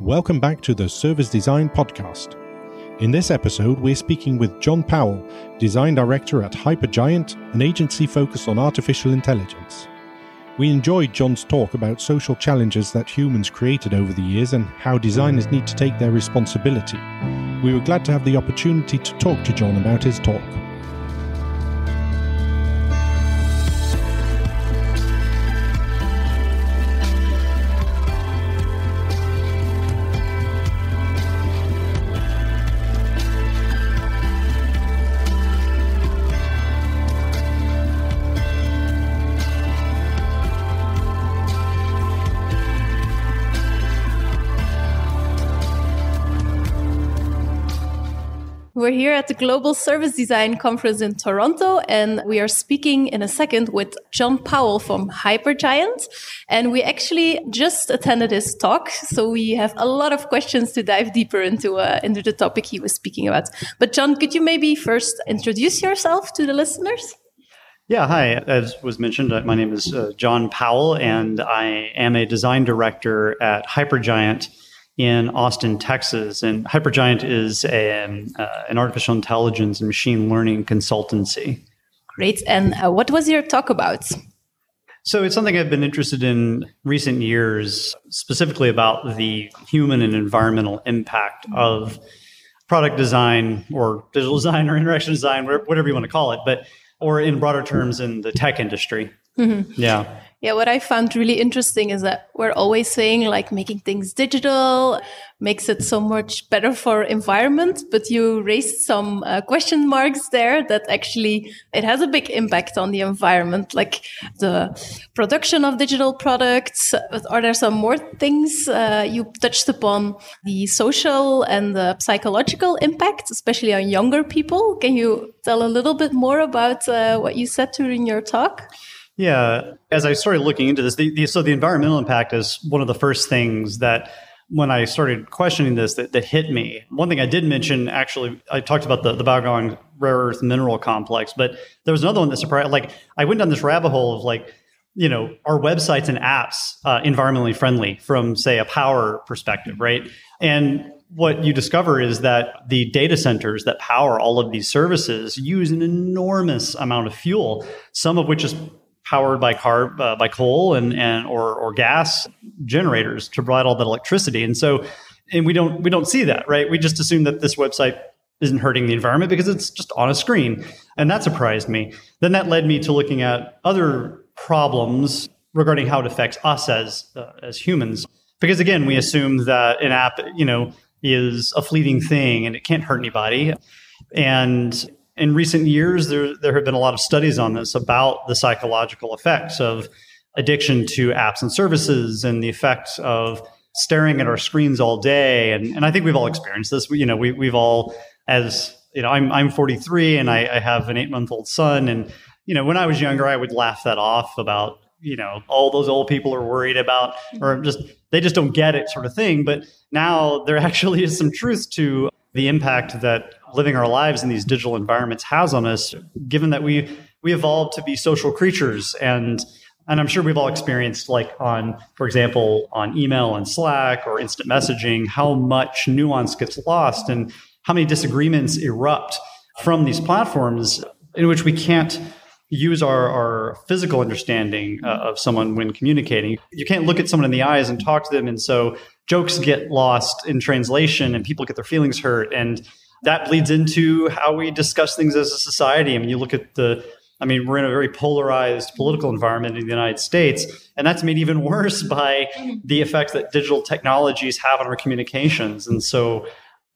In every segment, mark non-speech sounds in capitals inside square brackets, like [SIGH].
Welcome back to the Service Design Podcast. In this episode, we're speaking with John Powell, Design Director at Hypergiant, an agency focused on artificial intelligence. We enjoyed John's talk about social challenges that humans created over the years and how designers need to take their responsibility. We were glad to have the opportunity to talk to John about his talk. We're here at the Global Service Design Conference in Toronto, and we are speaking in a second with John Powell from Hypergiant. And we actually just attended his talk, so we have a lot of questions to dive deeper into uh, into the topic he was speaking about. But John, could you maybe first introduce yourself to the listeners? Yeah, hi. As was mentioned, uh, my name is uh, John Powell, and I am a design director at Hypergiant in Austin, Texas. And Hypergiant is a, um, uh, an artificial intelligence and machine learning consultancy. Great. And uh, what was your talk about? So it's something I've been interested in recent years, specifically about the human and environmental impact of product design or digital [LAUGHS] design or interaction design, whatever you want to call it, but or in broader terms in the tech industry. Mm-hmm. Yeah. Yeah, what I found really interesting is that we're always saying like making things digital makes it so much better for environment, but you raised some uh, question marks there that actually it has a big impact on the environment, like the production of digital products. Are there some more things uh, you touched upon the social and the psychological impact, especially on younger people? Can you tell a little bit more about uh, what you said during your talk? Yeah, as I started looking into this, the, the, so the environmental impact is one of the first things that when I started questioning this that, that hit me. One thing I did mention, actually, I talked about the, the Baogang rare earth mineral complex, but there was another one that surprised. Like I went down this rabbit hole of like, you know, are websites and apps uh, environmentally friendly from, say, a power perspective, right? And what you discover is that the data centers that power all of these services use an enormous amount of fuel, some of which is powered by car uh, by coal and and or or gas generators to provide all that electricity. And so, and we don't we don't see that, right? We just assume that this website isn't hurting the environment because it's just on a screen, and that surprised me. Then that led me to looking at other problems regarding how it affects us as uh, as humans. Because again, we assume that an app, you know, is a fleeting thing and it can't hurt anybody. And in recent years, there, there have been a lot of studies on this about the psychological effects of addiction to apps and services and the effects of staring at our screens all day. And, and I think we've all experienced this. We, you know, we, we've all, as you know, I'm, I'm 43 and I, I have an eight month old son. And, you know, when I was younger, I would laugh that off about, you know, all those old people are worried about, or just, they just don't get it sort of thing. But now there [LAUGHS] actually is some truth to the impact that living our lives in these digital environments has on us, given that we we evolved to be social creatures and and I'm sure we've all experienced like on, for example, on email and Slack or instant messaging, how much nuance gets lost and how many disagreements erupt from these platforms in which we can't use our, our physical understanding uh, of someone when communicating. You can't look at someone in the eyes and talk to them. And so jokes get lost in translation and people get their feelings hurt. And that bleeds into how we discuss things as a society. I mean, you look at the I mean, we're in a very polarized political environment in the United States, and that's made even worse by the effects that digital technologies have on our communications. And so,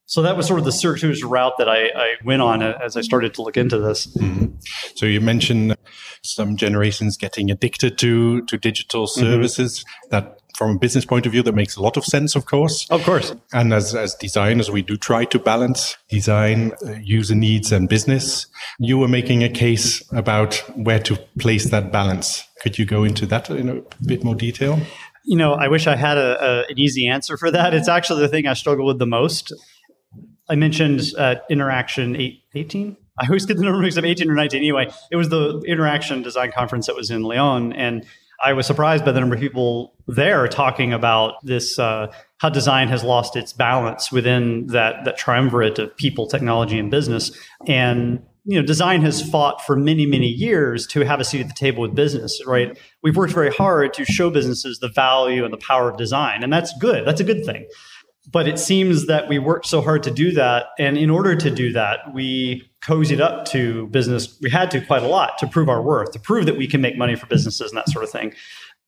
so that was sort of the circuitous route that I, I went on as I started to look into this. Mm-hmm. So you mentioned some generations getting addicted to to digital mm-hmm. services mm-hmm. that from a business point of view, that makes a lot of sense, of course. Of course. And as, as designers, we do try to balance design, uh, user needs, and business. You were making a case about where to place that balance. Could you go into that in a bit more detail? You know, I wish I had a, a, an easy answer for that. It's actually the thing I struggle with the most. I mentioned uh, Interaction 18. I always get the number mixed up, 18 or 19. Anyway, it was the Interaction Design Conference that was in Lyon. And I was surprised by the number of people there talking about this uh, how design has lost its balance within that that triumvirate of people, technology, and business. And you know, design has fought for many, many years to have a seat at the table with business, right? We've worked very hard to show businesses the value and the power of design, and that's good. That's a good thing. But it seems that we worked so hard to do that, and in order to do that, we cozied up to business. We had to quite a lot to prove our worth, to prove that we can make money for businesses and that sort of thing.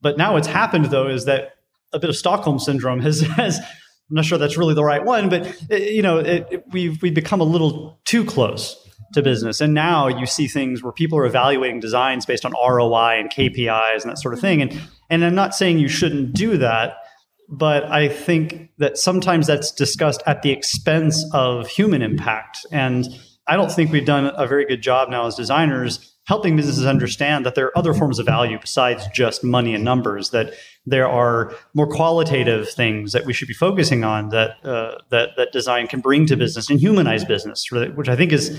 But now what's happened though is that a bit of Stockholm syndrome has has I'm not sure that's really the right one, but it, you know, it, it, we've we've become a little too close to business. And now you see things where people are evaluating designs based on ROI and KPIs and that sort of thing. And and I'm not saying you shouldn't do that, but I think that sometimes that's discussed at the expense of human impact. And I don't think we've done a very good job now as designers helping businesses understand that there are other forms of value besides just money and numbers that there are more qualitative things that we should be focusing on that uh, that that design can bring to business and humanize business which i think is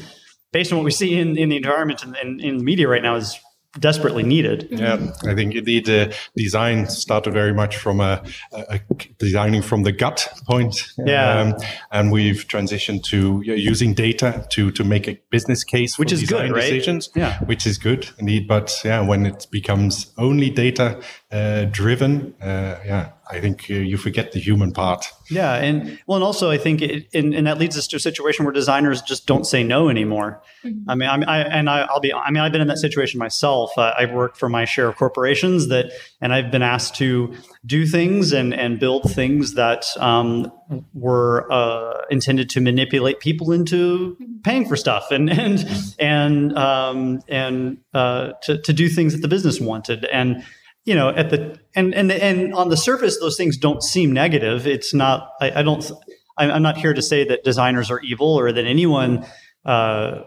based on what we see in, in the environment and in, in, media right now is desperately needed. Yeah, I think indeed the design started very much from a, a, a designing from the gut point. Yeah, um, and we've transitioned to using data to to make a business case, which is good, right? Decisions, yeah, which is good indeed. But yeah, when it becomes only data uh, driven, uh, yeah, I think you forget the human part. Yeah, and well, and also I think, it, and, and that leads us to a situation where designers just don't say no anymore. Mm-hmm. I mean, I, I and I, will be, I mean, I've been in that situation myself. Uh, I've worked for my share of corporations that, and I've been asked to do things and and build things that um, were uh, intended to manipulate people into mm-hmm. paying for stuff and and and um, and uh, to to do things that the business wanted and you know at the and and and on the surface those things don't seem negative. It's not i, I don't i'm not here to say that designers are evil or that anyone uh,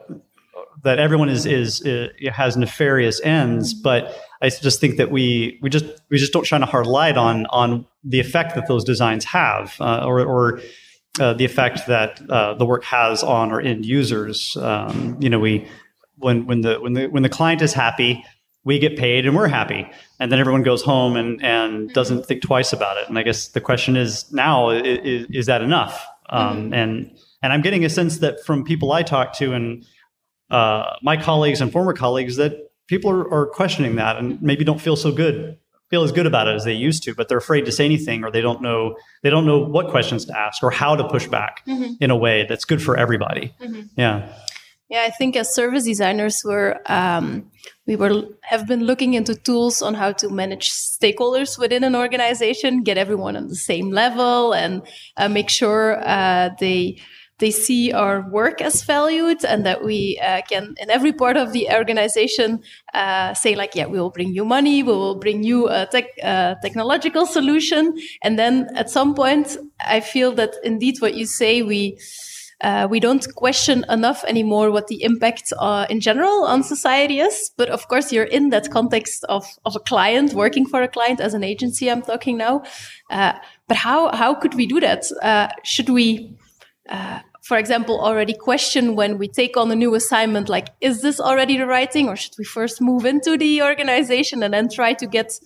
that everyone is is uh, has nefarious ends but i just think that we we just we just don't shine a hard light on on the effect that those designs have uh, or or uh, the effect that uh, the work has on our end users. Um, you know we when when the when the when the client is happy we get paid and we're happy and then everyone goes home and, and mm-hmm. doesn't think twice about it and i guess the question is now is, is that enough um, mm-hmm. and and i'm getting a sense that from people i talk to and uh, my colleagues and former colleagues that people are, are, questioning that and maybe don't feel so good feel as good about it as they used to but they're afraid to say anything or they don't know they don't know what questions to ask or how to push back mm-hmm. in a way that's good for everybody mm-hmm. yeah yeah, I think as service designers, we're um, we were have been looking into tools on how to manage stakeholders within an organization, get everyone on the same level, and uh, make sure uh, they they see our work as valued, and that we uh, can in every part of the organization uh, say like, yeah, we will bring you money, we will bring you a tech, technological solution, and then at some point, I feel that indeed what you say we uh, we don't question enough anymore what the impact uh, in general on society is. But of course, you're in that context of, of a client, working for a client as an agency, I'm talking now. Uh, but how, how could we do that? Uh, should we, uh, for example, already question when we take on a new assignment, like, is this already the right thing? Or should we first move into the organization and then try to get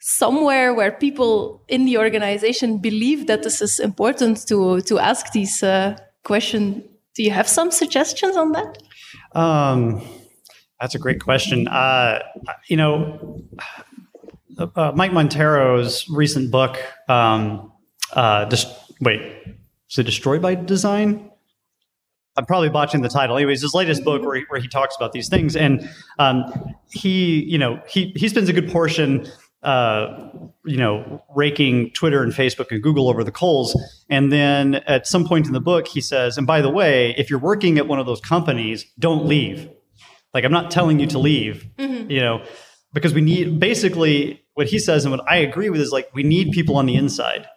somewhere where people in the organization believe that this is important to to ask these uh, question. Do you have some suggestions on that? Um, that's a great question. Uh, you know, uh, Mike Monteiro's recent book, um, uh, wait, is it Destroyed by Design? I'm probably botching the title. Anyways, his latest book where he, where he talks about these things, and um, he, you know, he he spends a good portion uh, you know, raking Twitter and Facebook and Google over the coals. And then at some point in the book, he says, and by the way, if you're working at one of those companies, don't leave. Like, I'm not telling you to leave, mm-hmm. you know, because we need basically what he says and what I agree with is like, we need people on the inside.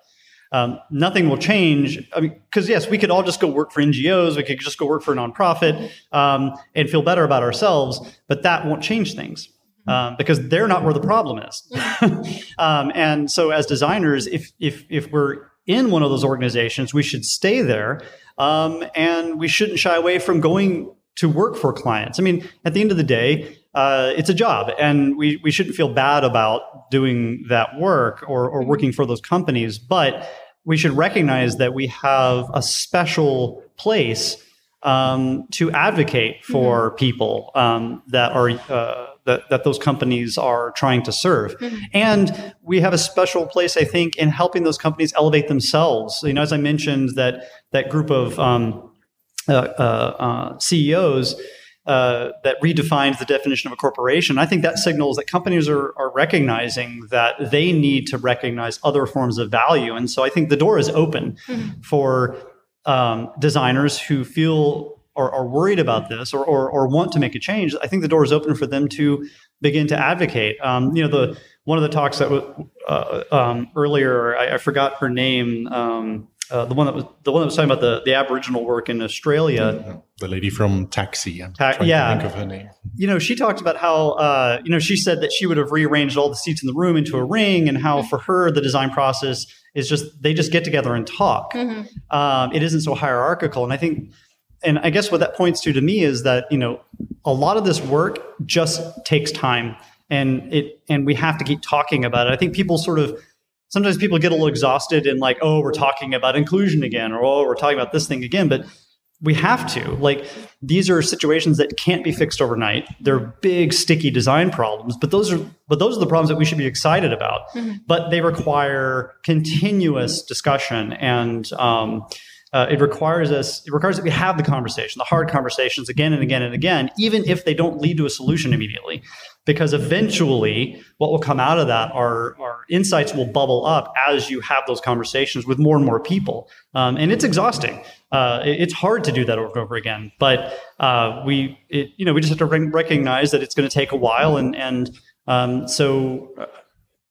Um, nothing will change. I mean, because yes, we could all just go work for NGOs, we could just go work for a nonprofit um, and feel better about ourselves, but that won't change things um, because they're not where the problem is. [LAUGHS] um, and so, as designers, if if if we're in one of those organizations, we should stay there, um, and we shouldn't shy away from going to work for clients. I mean, at the end of the day, uh, it's a job, and we we shouldn't feel bad about doing that work or or working for those companies, but we should recognize that we have a special place um, to advocate for mm-hmm. people um, that are uh, that, that those companies are trying to serve. Mm-hmm. And we have a special place, I think, in helping those companies elevate themselves. You know, as I mentioned, that that group of um, uh, uh, uh CEOs. Uh, that redefines the definition of a corporation. I think that signals that companies are, are recognizing that they need to recognize other forms of value. And so I think the door is open mm-hmm. for um, designers who feel are, are worried about this or, or, or, want to make a change, I think the door is open for them to begin to advocate. Um, you know, the one of the talks that uh, um, earlier, I, I, forgot her name. Um, uh, the one that was the one that was talking about the, the Aboriginal work in Australia. The lady from Taxi. I'm Ta- yeah. think of her name. You know, she talked about how uh, you know she said that she would have rearranged all the seats in the room into a ring, and how for her the design process is just they just get together and talk. Mm-hmm. Um, it isn't so hierarchical, and I think and I guess what that points to to me is that you know a lot of this work just takes time, and it and we have to keep talking about it. I think people sort of sometimes people get a little exhausted and like, oh, we're talking about inclusion again, or oh, we're talking about this thing again, but we have to like these are situations that can't be fixed overnight they're big sticky design problems but those are but those are the problems that we should be excited about mm-hmm. but they require continuous discussion and um, uh, it requires us it requires that we have the conversation the hard conversations again and again and again even if they don't lead to a solution immediately. Because eventually what will come out of that are, are insights will bubble up as you have those conversations with more and more people. Um, and it's exhausting. Uh, it, it's hard to do that over and over again. But uh, we it, you know we just have to recognize that it's going to take a while and and um, so uh,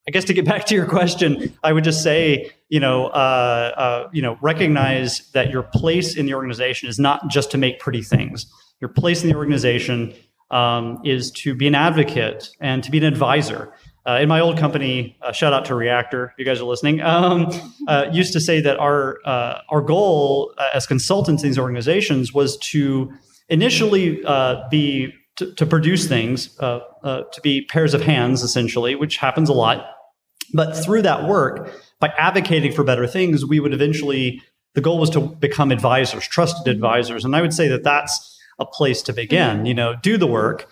I guess to get [LAUGHS] back to your question, I would just say, you know, uh, uh, you know, recognize that your place in the organization is not just to make pretty things. Your place in the organization um, is to be an advocate and to be an advisor. Uh, in my old company, uh, shout out to Reactor, you guys are listening, um, uh, used to say that our uh, our goal as consultants in these organizations was to initially be to, to, produce things, to be pairs of hands, essentially, which happens a lot but through that work, by advocating for better things, we would eventually, the goal was to become advisors, trusted advisors. And I would say that that's a place to begin. You know, do the work,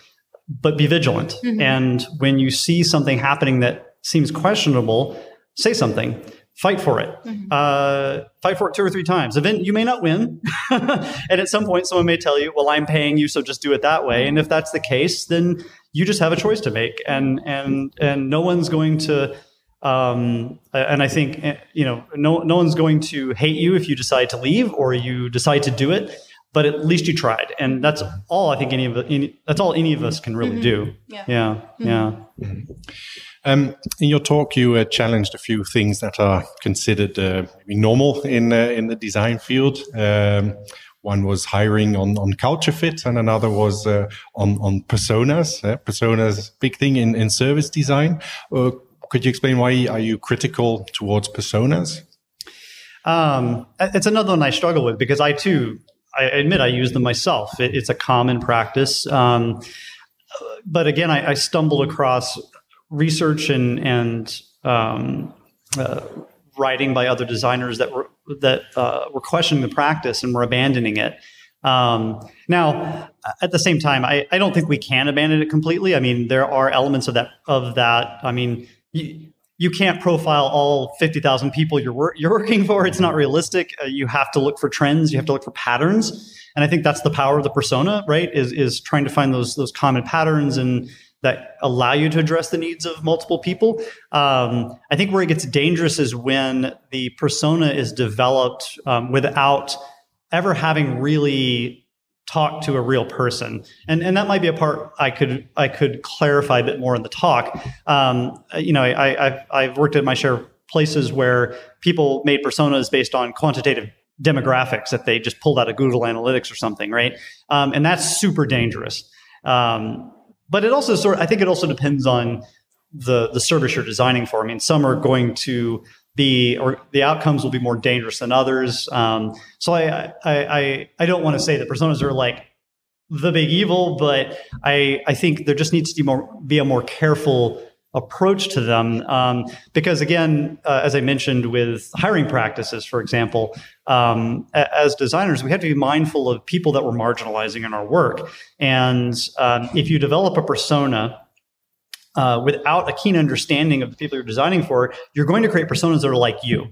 but be vigilant. Mm-hmm. And when you see something happening that seems questionable, say something. Fight for it. Mm-hmm. Uh, fight for it two or three times. Event, you may not win, [LAUGHS] and at some point, someone may tell you, "Well, I'm paying you, so just do it that way." And if that's the case, then you just have a choice to make, and and and no one's going to um, and I think eh, you know no no one's going to hate you if you decide to leave or you decide to do it, but at least you tried, and that's all I think any of any, that's all any of us can really mm-hmm. do. Yeah, yeah. Mm-hmm. yeah. Mm-hmm. Um, in your talk, you uh, challenged a few things that are considered uh, normal in uh, in the design field. Um, one was hiring on, on culture fit, and another was uh, on on personas. Uh, personas, big thing in, in service design. Uh, could you explain why are you critical towards personas? Um, it's another one I struggle with because I too, I admit I use them myself. It, it's a common practice. Um, but again, I, I, stumble across research and, and um, uh, writing by other designers that were that uh, were questioning the practice and were abandoning it. Um, now, at the same time, I, I, don't think we can abandon it completely. I mean, there are elements of that of that. I mean, you, you can't profile all 50,000 people you're, wor- you're working for. It's not realistic. Uh, you have to look for trends. You have to look for patterns. And I think that's the power of the persona, right? Is, is trying to find those, those common patterns and that allow you to address the needs of multiple people. Um, I think where it gets dangerous is when the persona is developed um, without ever having really talk to a real person. And and that might be a part i could i could clarify a bit more in the talk. Um, you know I, I've, I've worked at my share of places where people made personas based on quantitative demographics that they just pulled out of google analytics or something right? Um, and that's super dangerous. Um, but it also sort of, i think it also depends on the the service you're designing for. I mean some are going to be or the outcomes will be more dangerous than others. Um, so I, I, I I don't want to say that personas are like the big evil, but I I think there just needs to be more be a more careful approach to them um, because again uh, as i mentioned with hiring practices for example um, as designers we have to be mindful of people that we're marginalizing in our work and um, if you develop a persona uh, without a keen understanding of the people you're designing for you're going to create personas that are like you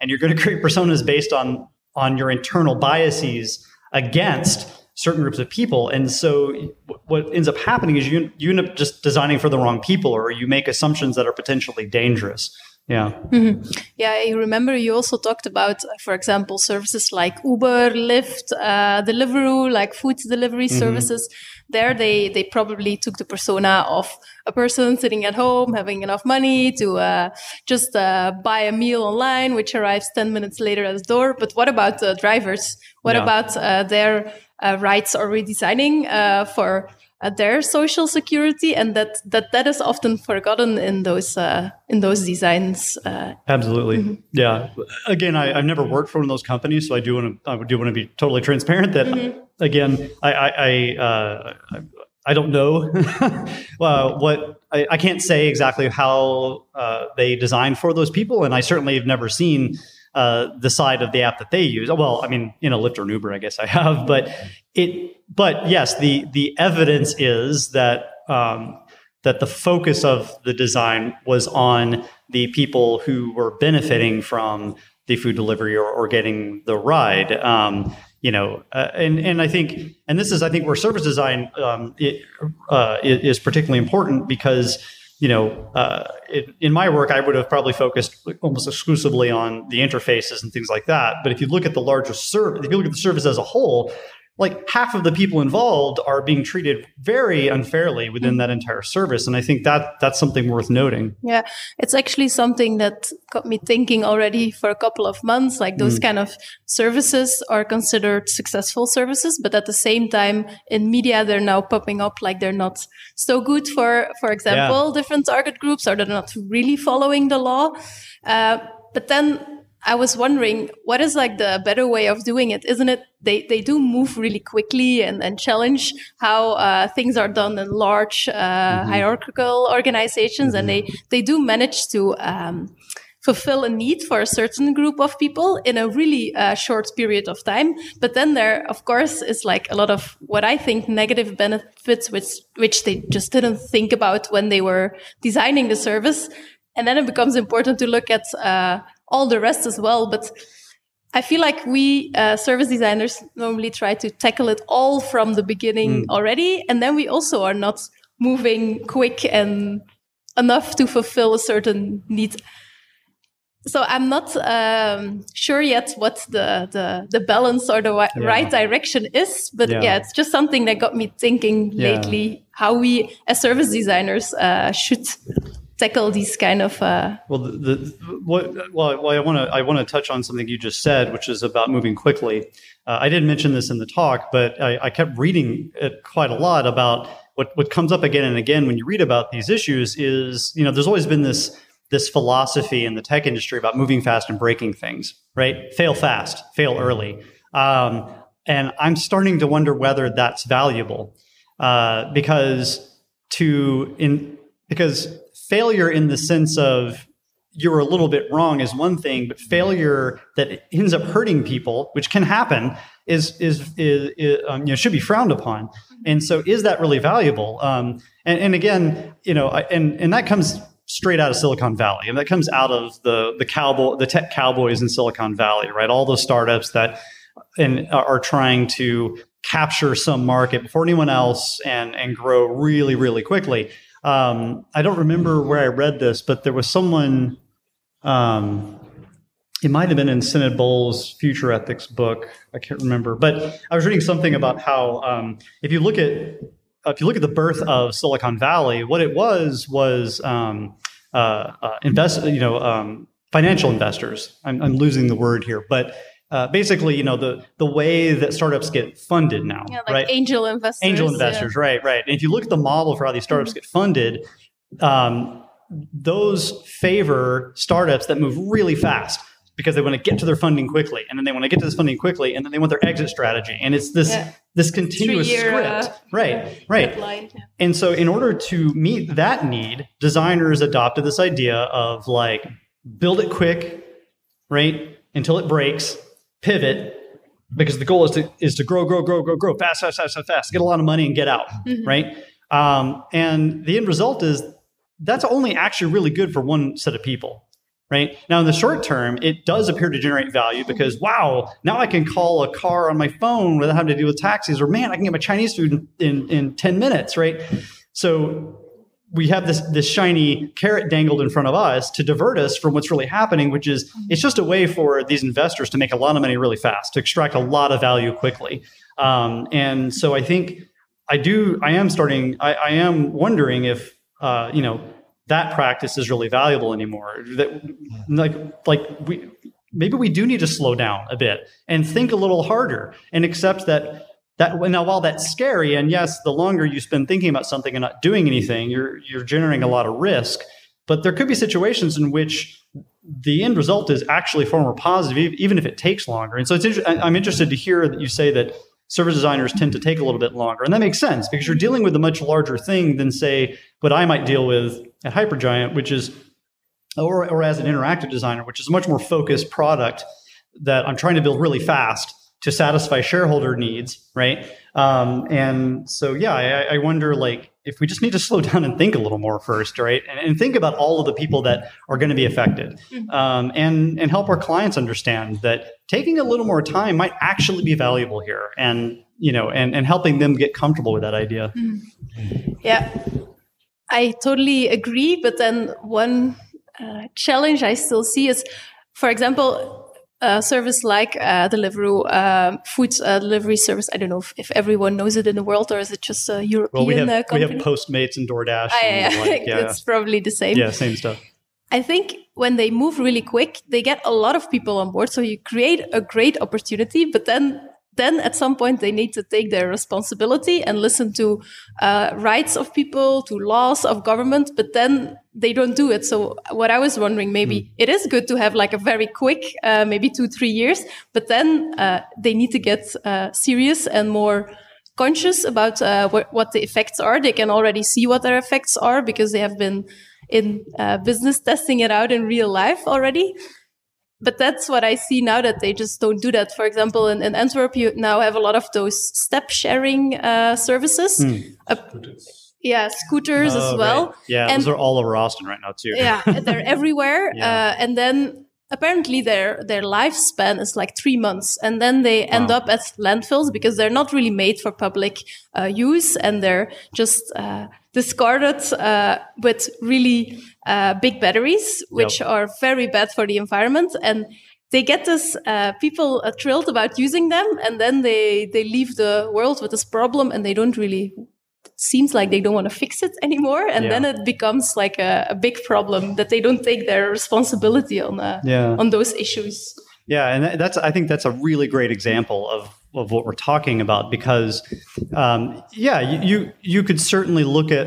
and you're going [LAUGHS] to create personas based on on your internal biases against certain groups of people. And so what ends up happening is you you end up just designing for the wrong people or you make assumptions that are potentially dangerous. Yeah. Mm-hmm. Yeah, I remember you also talked about, for example, services like Uber, Lyft, uh, Deliveroo, like food delivery mm-hmm. services. There, they they probably took the persona of a person sitting at home, having enough money to uh, just uh, buy a meal online, which arrives ten minutes later at the door. But what about the drivers? What yeah. about uh, their uh, rights or redesigning uh, for uh, their social security, and that that that is often forgotten in those uh, in those designs. Uh. Absolutely, mm-hmm. yeah. Again, I, have never worked for one of those companies, so I do want to I do want to be totally transparent. That mm-hmm. Again, I I, I, uh, I don't know [LAUGHS] what I, I, can't say exactly how they designed for those people, and I certainly have never seen uh, the side of the app that they use. Well, I mean, in a Lyft or an Uber, I guess I [LAUGHS] have, but it. But yes, the the evidence is that um, that the focus of the design was on the people who were benefiting from the food delivery or, or getting the ride. Um, you know, uh, and and I think, and this is I think where service design um, it, uh, is particularly important because you know, uh, it, in my work, I would have probably focused almost exclusively on the interfaces and things like that. But if you look at the larger service, if you look at the service as a whole, like half of the people involved are being treated very unfairly within that entire service and i think that that's something worth noting yeah it's actually something that got me thinking already for a couple of months like those mm. kind of services are considered successful services but at the same time in media they're now popping up like they're not so good for for example yeah. different target groups or they're not really following the law uh, but then I was wondering what is like the better way of doing it? Isn't it they, they do move really quickly and, and challenge how uh, things are done in large uh, mm-hmm. hierarchical organizations, mm-hmm. and they they do manage to um, fulfill a need for a certain group of people in a really uh, short period of time. But then there, of course, is like a lot of what I think negative benefits, which which they just didn't think about when they were designing the service. And then it becomes important to look at uh, all the rest as well. But I feel like we uh, service designers normally try to tackle it all from the beginning mm. already, and then we also are not moving quick and enough to fulfill a certain need. So I'm not um, sure yet what the, the, the balance or the yeah. right direction is, but yeah. yeah. it's just something that got me thinking yeah. lately how we as service designers uh, should tackle these kind of uh... well the, the what well, well i want to i want to touch on something you just said which is about moving quickly. Uh, i didn't mention this in the talk but I, I, kept reading it quite a lot about what what comes up again and again when you read about these issues is you know there's always been this this philosophy in the tech industry about moving fast and breaking things right? Fail fast fail early. Um, and i'm starting to wonder whether that's valuable uh, because to in because failure in the sense of you're a little bit wrong is one thing, but failure that ends up hurting people, which can happen, is is, is, is um, you know should be frowned upon. And so, is that really valuable? Um, and, and again, you know, and and that comes straight out of Silicon Valley, and that comes out of the the cowboy the tech cowboys in Silicon Valley, right? All those startups that and are trying to capture some market before anyone else and and grow really really quickly um, I don't remember where I read this, but there was someone. Um, it might have been in Cennydd Bowles' Future Ethics book. I can't remember, but I was reading something about how um, if you look at if you look at the birth of Silicon Valley, what it was was um, uh, uh, invest, you know, um, financial investors. I'm, I'm, losing the word here, but uh, basically, you know, the the way that startups get funded now, yeah, like right? Angel investors. Angel investors, yeah. right, right. And if you look at the model for how these startups mm-hmm. get funded, um, those favor startups that move really fast because they want to get to their funding quickly, and then they want to get to this funding quickly, and then they want their exit strategy. And it's this yeah. this continuous Three-year, uh, script. right, right. deadline, yeah. And so, in order to meet that need, designers adopted this idea of like build it quick, right, until it breaks, pivot, because the goal is to is to grow, grow, grow, grow, grow, fast, fast, fast, fast, fast, get a lot of money and get out, right? Um, and the end result is that's only actually really good for one set of people. Right now, in the short term, it does appear to generate value because wow, now I can call a car on my phone without having to deal with taxis, or man, I can get my Chinese food in, in, in 10 minutes, right? So we have this this shiny carrot dangled in front of us to divert us from what's really happening, which is it's just a way for these investors to make a lot of money really fast, to extract a lot of value quickly. Um, and so I think I do. I am starting. I, I am wondering if uh, you know that practice is really valuable anymore. That like like we maybe we do need to slow down a bit and think a little harder and accept that that now while that's scary and yes the longer you spend thinking about something and not doing anything you're you're generating a lot of risk. But there could be situations in which the end result is actually far more positive even if it takes longer. And so it's i'm interested to hear that you say that service designers tend to take a little bit longer. And that makes sense because you're dealing with a much larger thing than say what i might deal with at Hypergiant which is or, or as an interactive designer which is a much more focused product that i'm trying to build really fast to satisfy shareholder needs, right? Um, and so, yeah, I, I, wonder like if we just need to [LAUGHS] slow down and think a little more first, right? And, and think about all of the people that are going to be affected, um, and and help our clients understand that taking a little more time might actually be valuable here, and you know, and and helping them get comfortable with that idea. Yeah, I totally agree. But then one uh, challenge I still see is, for example, a service like uh, Deliveroo, uh, food uh, delivery service. I don't know if, if everyone knows it in the world or is it just a European Well, we have uh, we have Postmates and DoorDash. Ah, and like, [LAUGHS] yeah, it's probably the same. yeah, same stuff. I think when they move really quick, they get a lot of people on board. So you create a great opportunity, but then then at some point they need to take their responsibility and listen to uh, rights of people, to laws of government. But then they don't do it. So what I was wondering, maybe it is good to have like a very quick, uh, maybe two three years, but then uh, they need to get uh, serious and more conscious about uh, what, what the effects are. They can already see what their effects are because they have been in uh, business testing it out in real life already. But that's what I see now that they just don't do that. For example, in, in Antwerp, you now have a lot of those step sharing uh, services. Uh, yeah, scooters Oh, as well. right. Yeah, And- those are all over Austin right now too. Yeah, they're [LAUGHS] everywhere. Yeah. Uh, and then apparently their their lifespan is like three months, and then they end up at landfills because they're not really made for public uh, use, and they're just uh, discarded uh, with really uh, big batteries, which Yep. are very bad for the environment. And they get this uh, people uh, thrilled about using them, and then they they leave the world with this problem, and they don't really seems like they don't want to fix it anymore and Yeah. then it becomes like a, a big problem that they don't take their responsibility on uh, Yeah. on those issues Yeah, and that's I think that's a really great example of of what we're talking about because um, yeah, you, you you could certainly look at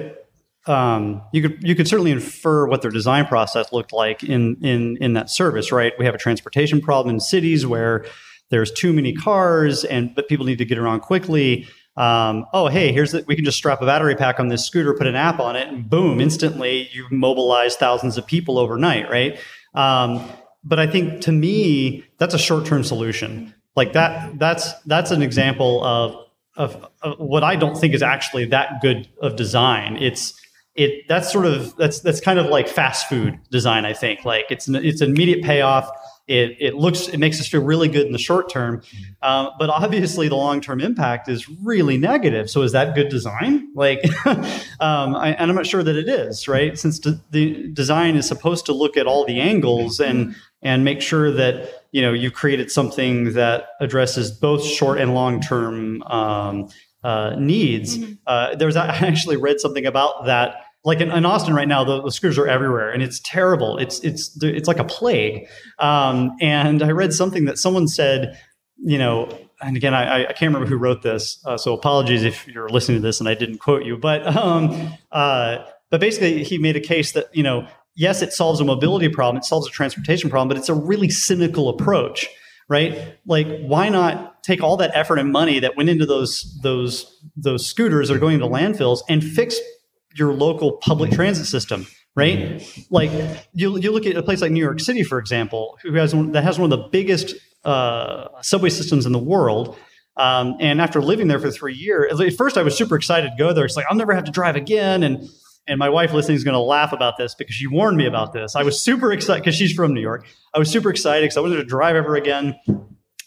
um, you could you could certainly infer what their design process looked like in in in that service, right? We have a transportation problem in cities where there's too many cars and but people need to get around quickly. Um, oh, hey, here's the, we can just strap a battery pack on this scooter, put an app on it, and boom, instantly you mobilize thousands of people overnight, right? Um, but I think to me, that's a short-term solution. Like that, that's that's an example of, of of what I don't think is actually that good of design. It's it that's sort of that's that's kind of like fast food design. I think like it's an, it's an immediate payoff. It it looks it makes us feel really good in the short term, um, but obviously the long term impact is really negative. So is that good design? Like, [LAUGHS] um, I, and I'm not sure that it is, right? Since de- the design is supposed to look at all the angles and and make sure that you know you created something that addresses both short and long term um, uh, needs. Uh, there's [LAUGHS] I actually read something about that. Like in, in Austin right now, the, the scooters are everywhere, and it's terrible. It's it's it's like a plague. Um, and I read something that someone said, you know, and again, I, I can't remember who wrote this, uh, so apologies if you're listening to this and I didn't quote you. But um, uh, but basically, he made a case that you know, yes, it solves a mobility problem, it solves a transportation problem, but it's a really cynical approach. Right? Like, why not take all that effort and money that went into those those those scooters that are going into landfills and fix your local public transit system? Right, like you, you look at a place like New York City, for example, who has one, that has one of the biggest uh, subway systems in the world. Um, and after living there for three years, at first I was super excited to go there. It's like I'll never have to drive again, and and my wife listening is going to laugh about this because she warned me about this. I was super excited because she's from New York. I was super excited because I wanted to drive ever again.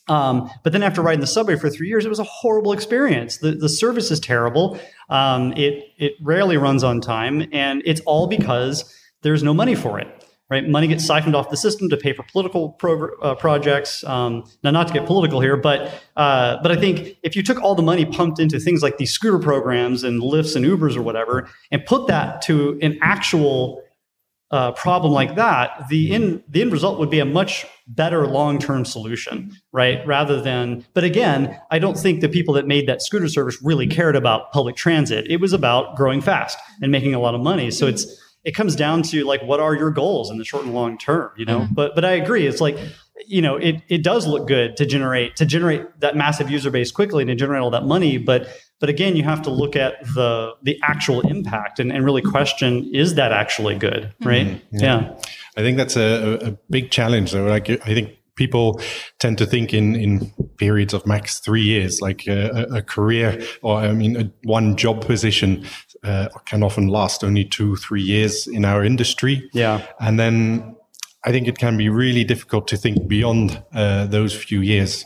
Um, but then after riding the subway for three years, it was a horrible experience. The, the service is terrible. Um, it, it rarely runs on time, and it's all because there's no money for it. Right, money gets siphoned off the system to pay for political uh, projects. Um, now, not to get political here, but uh, but I think if you took all the money pumped into things like these scooter programs and Lyfts and Ubers or whatever, and put that to an actual uh, problem like that, the end the end result would be a much better long term solution, right? Rather than, but again, I don't think the people that made that scooter service really cared about public transit. It was about growing fast and making a lot of money. So it's it comes down to like what are your goals in the short and long term, you know? Mm-hmm. But but I agree, it's like you know it it does look good to generate to generate that massive user base quickly and to generate all that money, but but again, you have to look at the the actual impact and, and really question: Is that actually good? Mm-hmm. Right? Mm-hmm. Yeah. yeah. I think that's a, a big challenge. Though, like I think people tend to think in in periods of max three years, like a, a career or I mean, a, one job position uh, can often last only two three years in our industry. Yeah, and then I think it can be really difficult to think beyond uh, those few years.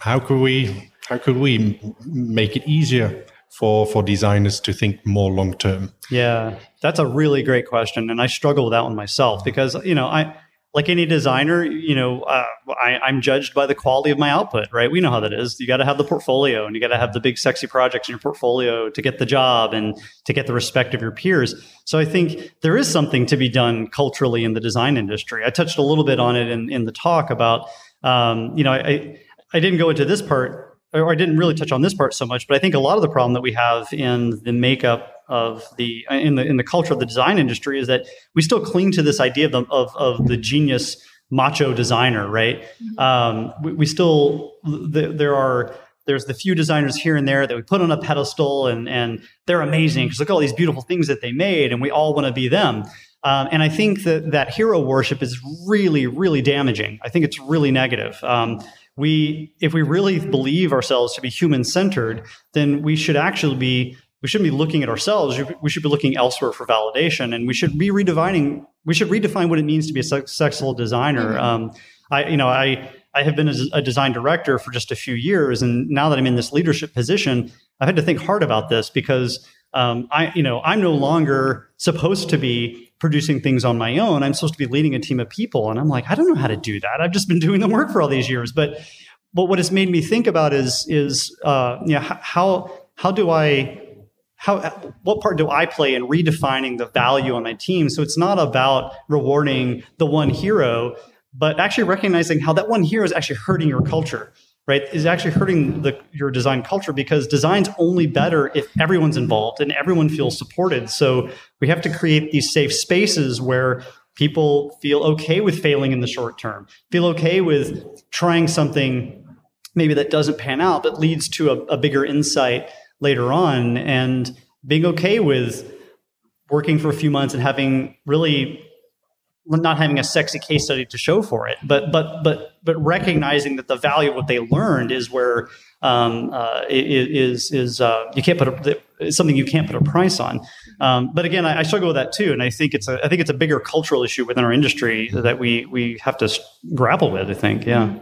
How could we how could we make it easier for for designers to think more long term? Yeah, that's a really great question, and I struggle with that one myself because you know I like any designer, you know, uh, I, am judged by the quality of my output, right? We know how that is. You got to have the portfolio and you got to have the big, sexy projects in your portfolio to get the job and to get the respect of your peers. So I think there is something to be done culturally in the design industry. I touched a little bit on it in, in the talk about, um, you know, I, I didn't go into this part or I didn't really touch on this part so much, but I think a lot of the problem that we have in the makeup of the in the in the culture of the design industry is that we still cling to this idea of the, of, of the genius macho designer, right? Mm-hmm. Um, we, we, still the, there are there's the few designers here and there that we put on a pedestal and and they're amazing because look at all these beautiful things that they made and we all want to be them. Um, and I think that that hero worship is really really damaging. I think it's really negative. Um, we if we really believe ourselves to be human centered then we should actually be we shouldn't be looking at ourselves we should be looking elsewhere for validation and we should be redefining we should redefine what it means to be a successful designer mm-hmm. um, i you know i i have been a design director for just a few years and now that i'm in this leadership position i've had to think hard about this because um, i you know i'm no longer supposed to be producing things on my own. I'm supposed to be leading a team of people. And I'm like, I don't know how to do that. I've just been [LAUGHS] doing the work for all these years. But but what it's made me think about is is uh, you know how how do I how what part do I play in redefining the value on my team? So it's not about rewarding the one hero, but actually recognizing how that one hero is actually hurting your culture right, is actually hurting the, your design culture because design's only better if everyone's involved and everyone feels supported. So we have to create these safe spaces where people feel okay with failing in the short term, feel okay with trying something maybe that doesn't pan out but leads to a, a bigger insight later on and being okay with working for a few months and having really not having a sexy case study to show for it, but but but but recognizing that the value of what they learned is where um, uh, is is uh, you can't put a, it's something you can't put a price on. Um, but again, I, I, struggle with that too, and I think it's a I think it's a bigger cultural issue within our industry that we we have to grapple with. I think, yeah.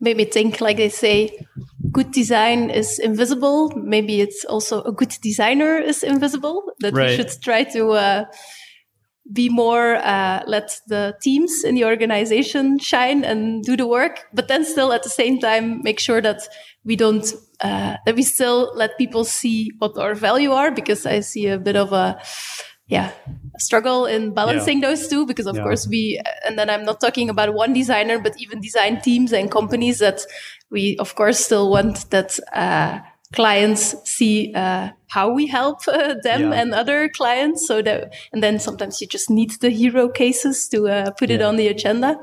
Maybe think like they say, good design is invisible. Maybe it's also a good designer is invisible. That right. we should try to. Uh, be more uh, let the teams in the organization shine and do the work but then still at the same time make sure that we don't uh, that we still let people see what our value are because i see a bit of a yeah struggle in balancing yeah. those two because of yeah. course we and then i'm not talking about one designer but even design teams and companies that we of course still want that uh, clients see uh, how we help uh, them yeah. and other clients so that and then sometimes you just need the hero cases to uh, put it on the agenda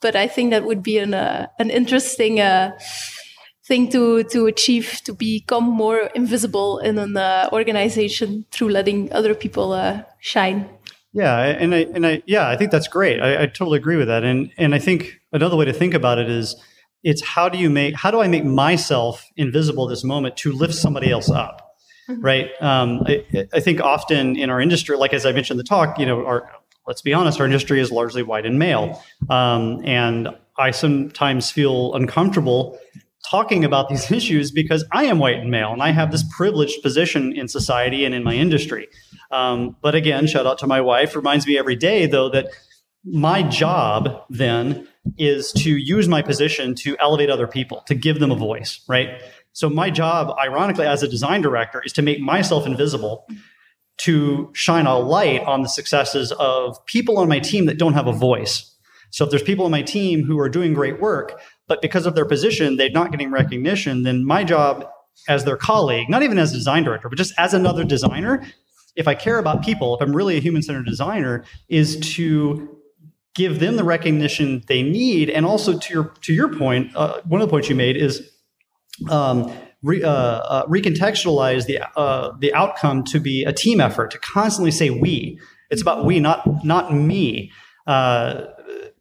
but I think that would be an uh, an interesting uh, thing to to achieve to become more invisible in an uh, organization through letting other people uh, shine. Yeah, and I and I yeah, I think that's great. I, I totally agree with that. And and I think another way to think about it is it's how do you make how do I make myself invisible this moment to lift somebody else up? Mm-hmm. Right. Um, I, I, think often in our industry, like as I mentioned in the talk, you know, our let's be honest, our industry is largely white and male, um, and I sometimes feel uncomfortable talking about these [LAUGHS] issues because I am white and male and I have this privileged position in society and in my industry. Um, but again, shout out to my wife, reminds me every day though that my job then is to use my position to elevate other people, to give them a voice, right? So my job, ironically, as a design director, is to make myself invisible to shine a light on the successes of people on my team that don't have a voice. So if there's people on my team who are doing great work, but because of their position, they're not getting recognition, then my job as their colleague, not even as a design director, but just as another designer, if I care about people, if I'm really a human centered designer, is to give them the recognition they need, and also to your to your point, uh, one of the points you made is um, re, uh, uh, recontextualize the uh, the outcome to be a team effort. To constantly say we, it's about we, not not me. Uh,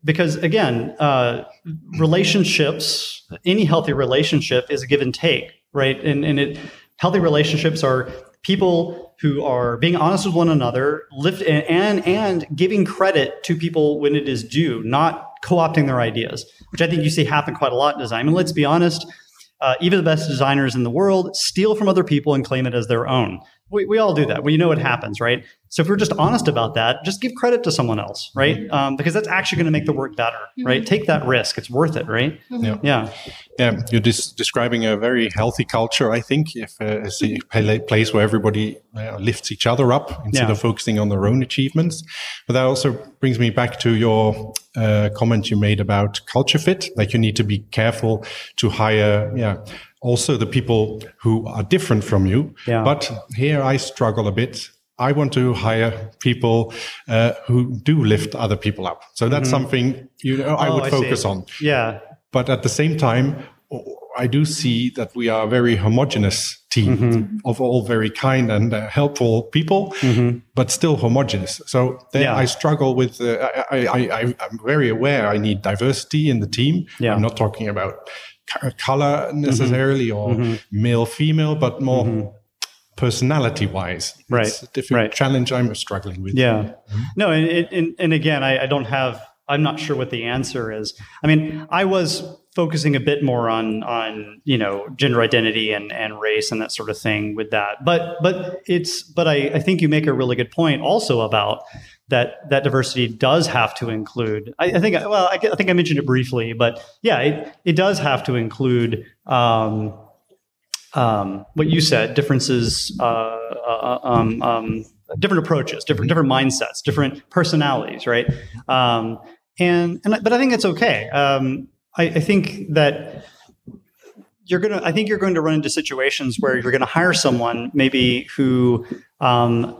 because again, uh, relationships, any healthy relationship is a give and take, right? And and it healthy relationships are people who are being honest with one another, lift and, and giving credit to people when it is due, not co-opting their ideas, which I think you see happen quite a lot in design. And let's be honest, uh, even the best designers in the world steal from other people and claim it as their own. We, we all do that. We know it happens, right? So if we're just honest about that, just give credit to someone else, right? Mm-hmm. Um, because that's actually going to make the work better, right? Mm-hmm. Take that risk; it's worth it, right? Mm-hmm. Yeah, yeah. yeah you're dis- describing a very healthy culture, I think. If uh, it's a place where everybody uh, lifts each other up instead yeah. of focusing on their own achievements. But that also brings me back to your uh, comment you made about culture fit. Like you need to be careful to hire, yeah also the people who are different from you. Yeah. But here I struggle a bit. I want to hire people uh, who do lift other people up. So that's mm-hmm. something you know I oh, would focus on. Yeah. But at the same time, I do see that we are a very homogenous team mm-hmm. of all very kind and uh, helpful people, mm-hmm. but still homogenous. So yeah. I struggle with. Uh, I, I, I, am very aware I need diversity in the team. Yeah. I'm not talking about color necessarily mm-hmm. or mm-hmm. male female but more mm-hmm. personality wise right it's a different right. challenge i'm struggling with yeah no and, and, and again I, I, don't have i'm not sure what the answer is i mean i was focusing a bit more on on you know gender identity and and race and that sort of thing with that but but it's but i i think you make a really good point also about that that diversity does have to include. I, I think well, I, I, think I mentioned it briefly, but yeah, it, it does have to include um, um, what you said: differences, uh, uh, um, um different approaches, different different mindsets, different personalities, right? Um, and and but I think it's okay. Um, I, I think that you're gonna i think you're going to run into situations where you're going to hire someone maybe who um,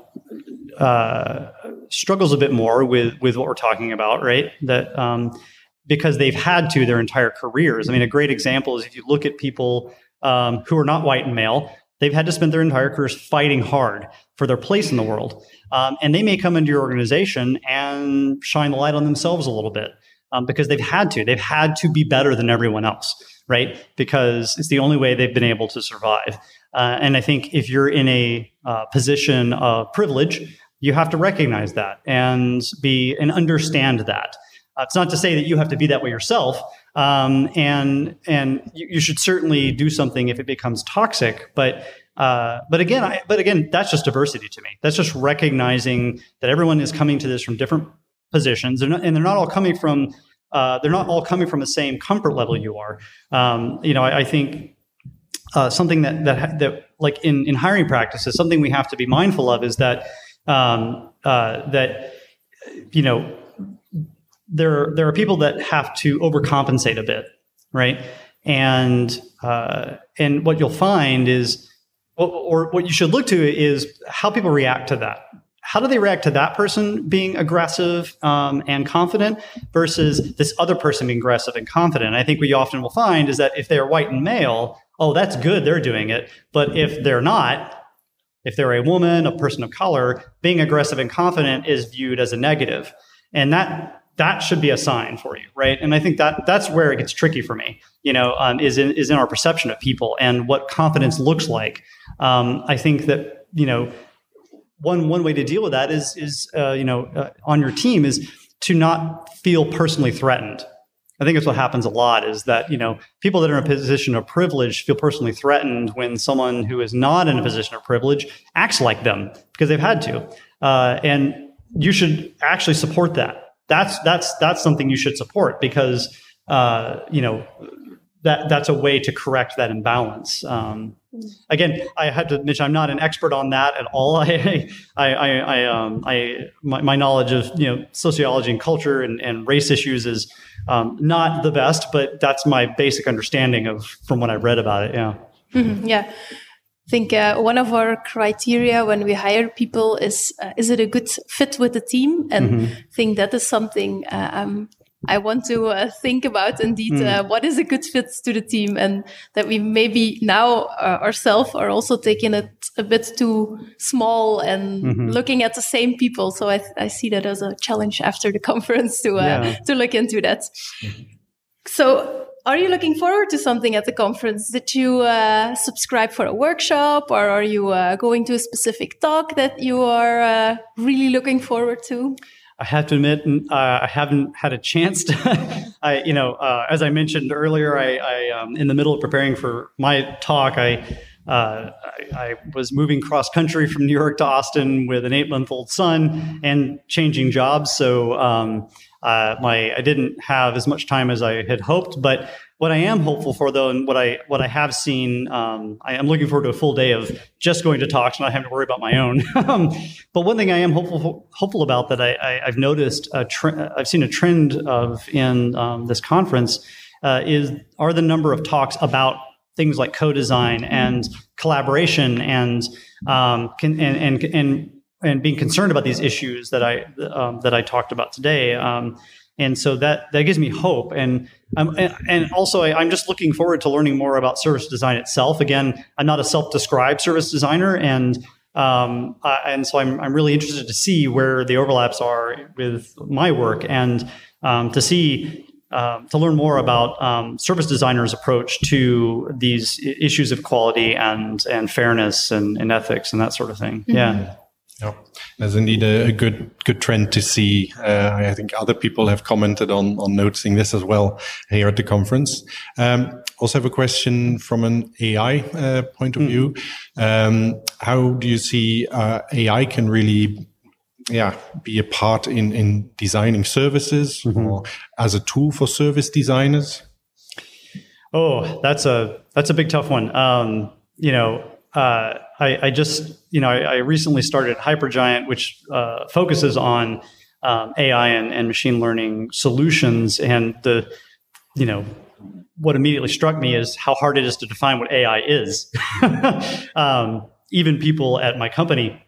uh, struggles a bit more with with what we're talking about, right? That um, because they've had to their entire careers. I mean, a great example is if you look at people um, who are not white and male, they've had to spend their entire careers fighting hard for their place in the world, um, and they may come into your organization and shine the light on themselves a little bit um, because they've had to. They've had to be better than everyone else, right? Because it's the only way they've been able to survive. Uh, and I think if you're in a uh, position of privilege, you have to recognize that and be and understand that. Uh, it's not to say that you have to be that way yourself, um, and and you, you, should certainly do something if it becomes toxic. But uh, but again, I, but again, that's just diversity to me. That's just recognizing that everyone is coming to this from different positions, they're not, and they're not all coming from uh, they're not all coming from the same comfort level you are. Um, you know, I, I think uh, something that that that like in in hiring practices, something we have to be mindful of is that um, uh, that you know there there are people that have to overcompensate a bit, right? And uh, and what you'll find is, or what you should look to is how people react to that. how do they react to that person being aggressive um, and confident versus this other person being aggressive and confident? I think what you often will find is that if they are white and male, oh, that's good, they're doing it. But if they're not, if they're a woman, a person of color, being aggressive and confident is viewed as a negative. And that that should be a sign for you, right? And I think that that's where it gets tricky for me. You know, um, is in is in our perception of people and what confidence looks like. Um, I think that you know, one one way to deal with that is is uh, you know uh, on your team is to not feel personally threatened. I think it's what happens a lot is that you know people that are in a position of privilege feel personally threatened when someone who is not in a position of privilege acts like them because they've had to, uh, and you should actually support that. That's that's that's something you should support because uh, you know that that's a way to correct that imbalance. Um, again, I have to admit I'm not an expert on that at all. [LAUGHS] I, I, I, I, um, I my, my, knowledge of you know sociology and culture and, and race issues is um, not the best, but that's my basic understanding of from what I've read about it. Yeah. Mm-hmm, yeah. I think uh, one of our criteria when we hire people is uh, is it a good fit with the team, and mm-hmm. I think that is something uh, um, I want to uh, think about. Indeed, mm. what is a good fit to the team, and that we maybe now uh, ourselves are also taking it a bit too small and mm-hmm. looking at the same people. So I, I see that as a challenge after the [LAUGHS] conference to yeah. to look into that. Mm-hmm. So are you looking forward to something at the conference? Did you uh, subscribe for a workshop or are you uh, going to a specific talk that you are uh, really looking forward to? I have to admit, uh, I haven't had a chance to. [LAUGHS] I, you know, uh, as I mentioned earlier, I, I um, in the middle of preparing for my talk, I, uh, I, I was moving cross country from New York to Austin with an eight month old son and changing jobs. So um, uh, my I didn't have as much time as I had hoped, but what I am hopeful for, though, and what I what I have seen, um, I am looking forward to a full day of just going to talks, not having to worry about my own. [LAUGHS] Um, but one thing I am hopeful hopeful about that I, have noticed a tre- I've seen a trend of in um, this conference uh, is are the number of talks about things like co-design and collaboration and um, can, and, and and and being concerned about these issues that I um, that I talked about today. Um, and so that that gives me hope, and um, and, and, also I, am just looking forward to learning more about service design itself. Again, I'm not a self-described service designer, and um, uh, and so I'm I'm really interested to see where the overlaps are with my work, and um, to see um, to learn more about um, service designers' approach to these issues of quality and and fairness and, and ethics and that sort of thing. Mm-hmm. Yeah. Yeah, there's indeed a, a, good good trend to see. Uh, I think other people have commented on on noticing this as well here at the conference. Um, also have a question from an AI uh, point of mm. view. Um, how do you see uh, AI can really yeah be a part in in designing services mm-hmm. or as a tool for service designers? Oh, that's a that's a big tough one. Um, you know, uh, I, I, just, you know, I, I recently started Hypergiant, which uh, focuses on um, AI and, and, machine learning solutions. And the, you know, what immediately struck me is how hard it is to define what AI is. [LAUGHS] um, even people at my company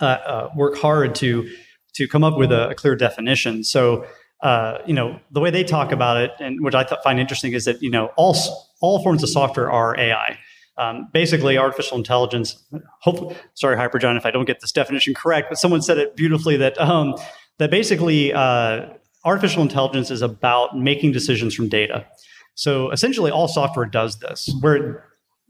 uh, uh, work hard to to come up with a, a clear definition. So. Uh, you know the way they talk about it, and what I th- find interesting is that you know all all forms of software are AI. Um, basically, artificial intelligence. Hope, sorry, Hypergiant, if I don't get this definition correct, but someone said it beautifully that um, that basically uh, artificial intelligence is about making decisions from data. So essentially, all software does this. Where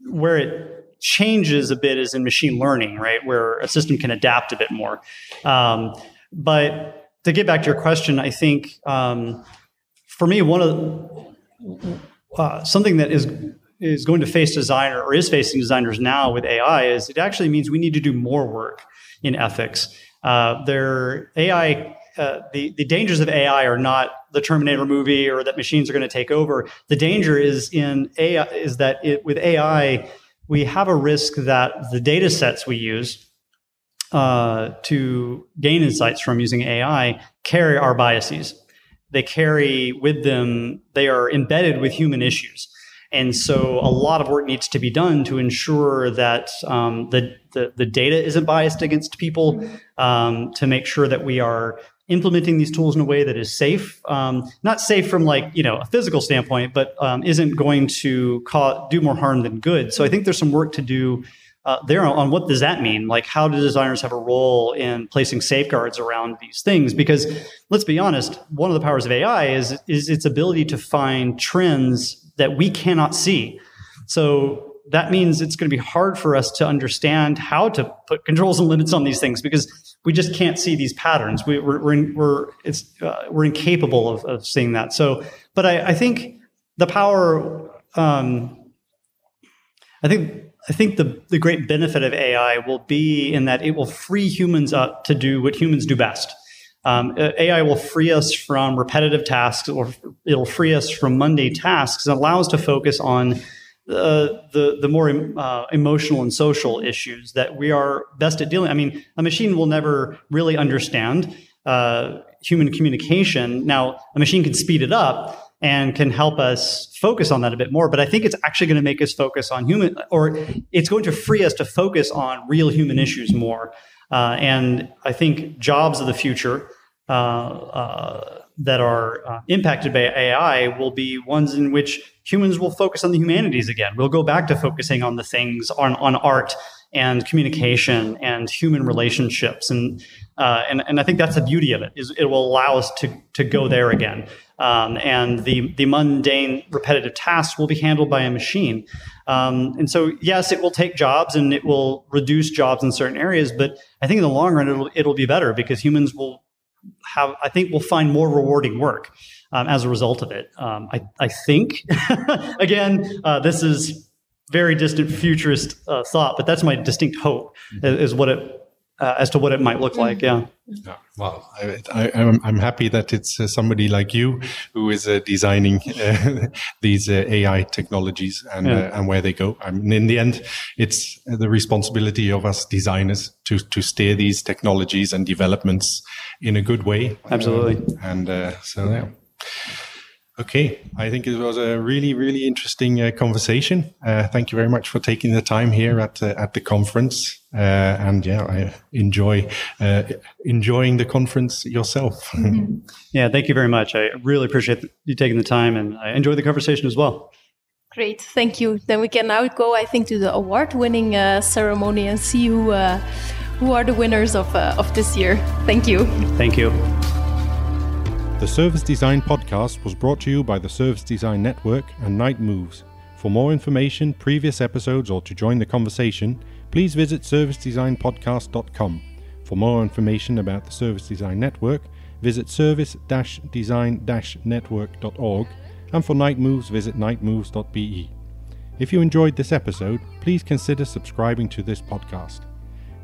where it changes a bit is in machine learning, right? Where a system can adapt a bit more. Um, but to get back to your question, I think um, for me, one of uh, something that is is going to face designer or is facing designers now with AI is it actually means we need to do more work in ethics. Uh, there, AI, uh, the the dangers of AI are not the Terminator movie or that machines are going to take over. The danger is in AI is that it, with AI we have a risk that the data sets we use uh, to gain insights from using AI carry our biases. They carry with them, they are embedded with human issues. And so a lot of work needs to be done to ensure that um, the, the, the data isn't biased against people, um, to make sure that we are implementing these tools in a way that is safe, um, not safe from like you know a physical standpoint, but um, isn't going to cause, do more harm than good. So I think there's some work to do uh, there on, on what does that mean? Like, how do designers have a role in placing safeguards around these things? Because let's be honest, one of the powers of AI is is its ability to find trends that we cannot see. So that means it's going to be hard for us to understand how to put controls and limits on these things because we just can't see these patterns. We, are we're, we're, it's, uh, we're incapable of, of seeing that. So, but I, I think the power, um, I think I think the, the great benefit of AI will be in that it will free humans up to do what humans do best. Um, AI will free us from repetitive tasks, or it'll free us from mundane tasks, and allow us to focus on the the, the more uh, emotional and social issues that we are best at dealing. I mean, a machine will never really understand uh, human communication. Now, a machine can speed it up, and can help us focus on that a bit more. But I think it's actually going to make us focus on human, or it's going to free us to focus on real human issues more. Uh, and I think jobs of the future uh, uh, that are uh, impacted by AI will be ones in which humans will focus on the humanities again. We'll go back to focusing on the things on, on art and communication and human relationships and uh, and, and I think that's the beauty of it is it will allow us to, to go there again. Um, and the, the mundane repetitive tasks will be handled by a machine. Um, and so, yes, it will take jobs and it will reduce jobs in certain areas, but I think in the long run, it'll, it'll be better because humans will have, I think, we'll find more rewarding work um, as a result of it. Um, I, I think, [LAUGHS] again, uh, this is very distant futurist uh, thought, but that's my distinct hope is, is what it uh, as to what it might look like. Yeah. yeah well, I, am I'm, I'm happy that it's uh, somebody like you who is uh, designing uh, [LAUGHS] these uh, AI technologies and yeah. Uh, and where they go. I mean, in the end, it's the responsibility of us designers to to steer these technologies and developments in a good way. Absolutely. and so yeah. Okay, I think it was a really, really interesting uh, conversation. Uh, thank you very much for taking the time here at uh, at the conference. Uh, and yeah, I enjoy uh, enjoying the conference yourself. [LAUGHS] Mm-hmm. yeah, thank you very much. I really appreciate you taking the time, and I enjoy the conversation as well. Great, thank you. Then we can now go, I think, to the award-winning uh, ceremony and see who who are the winners of of this year. Thank you. Thank you. The Service Design Podcast was brought to you by the Service Design Network and Knight Moves. For more information, previous episodes, or to join the conversation, please visit servicedesignpodcast.com. For more information about the Service Design Network, visit service design network.org, and for Knight Moves, visit knightmoves.be. If you enjoyed this episode, please consider subscribing to this podcast.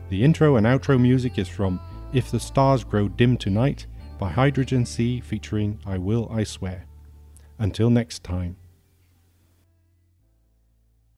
The intro and outro music is from If the Stars Grow Dim Tonight by Hydrogen Sea featuring I Will, I Swear. Until next time.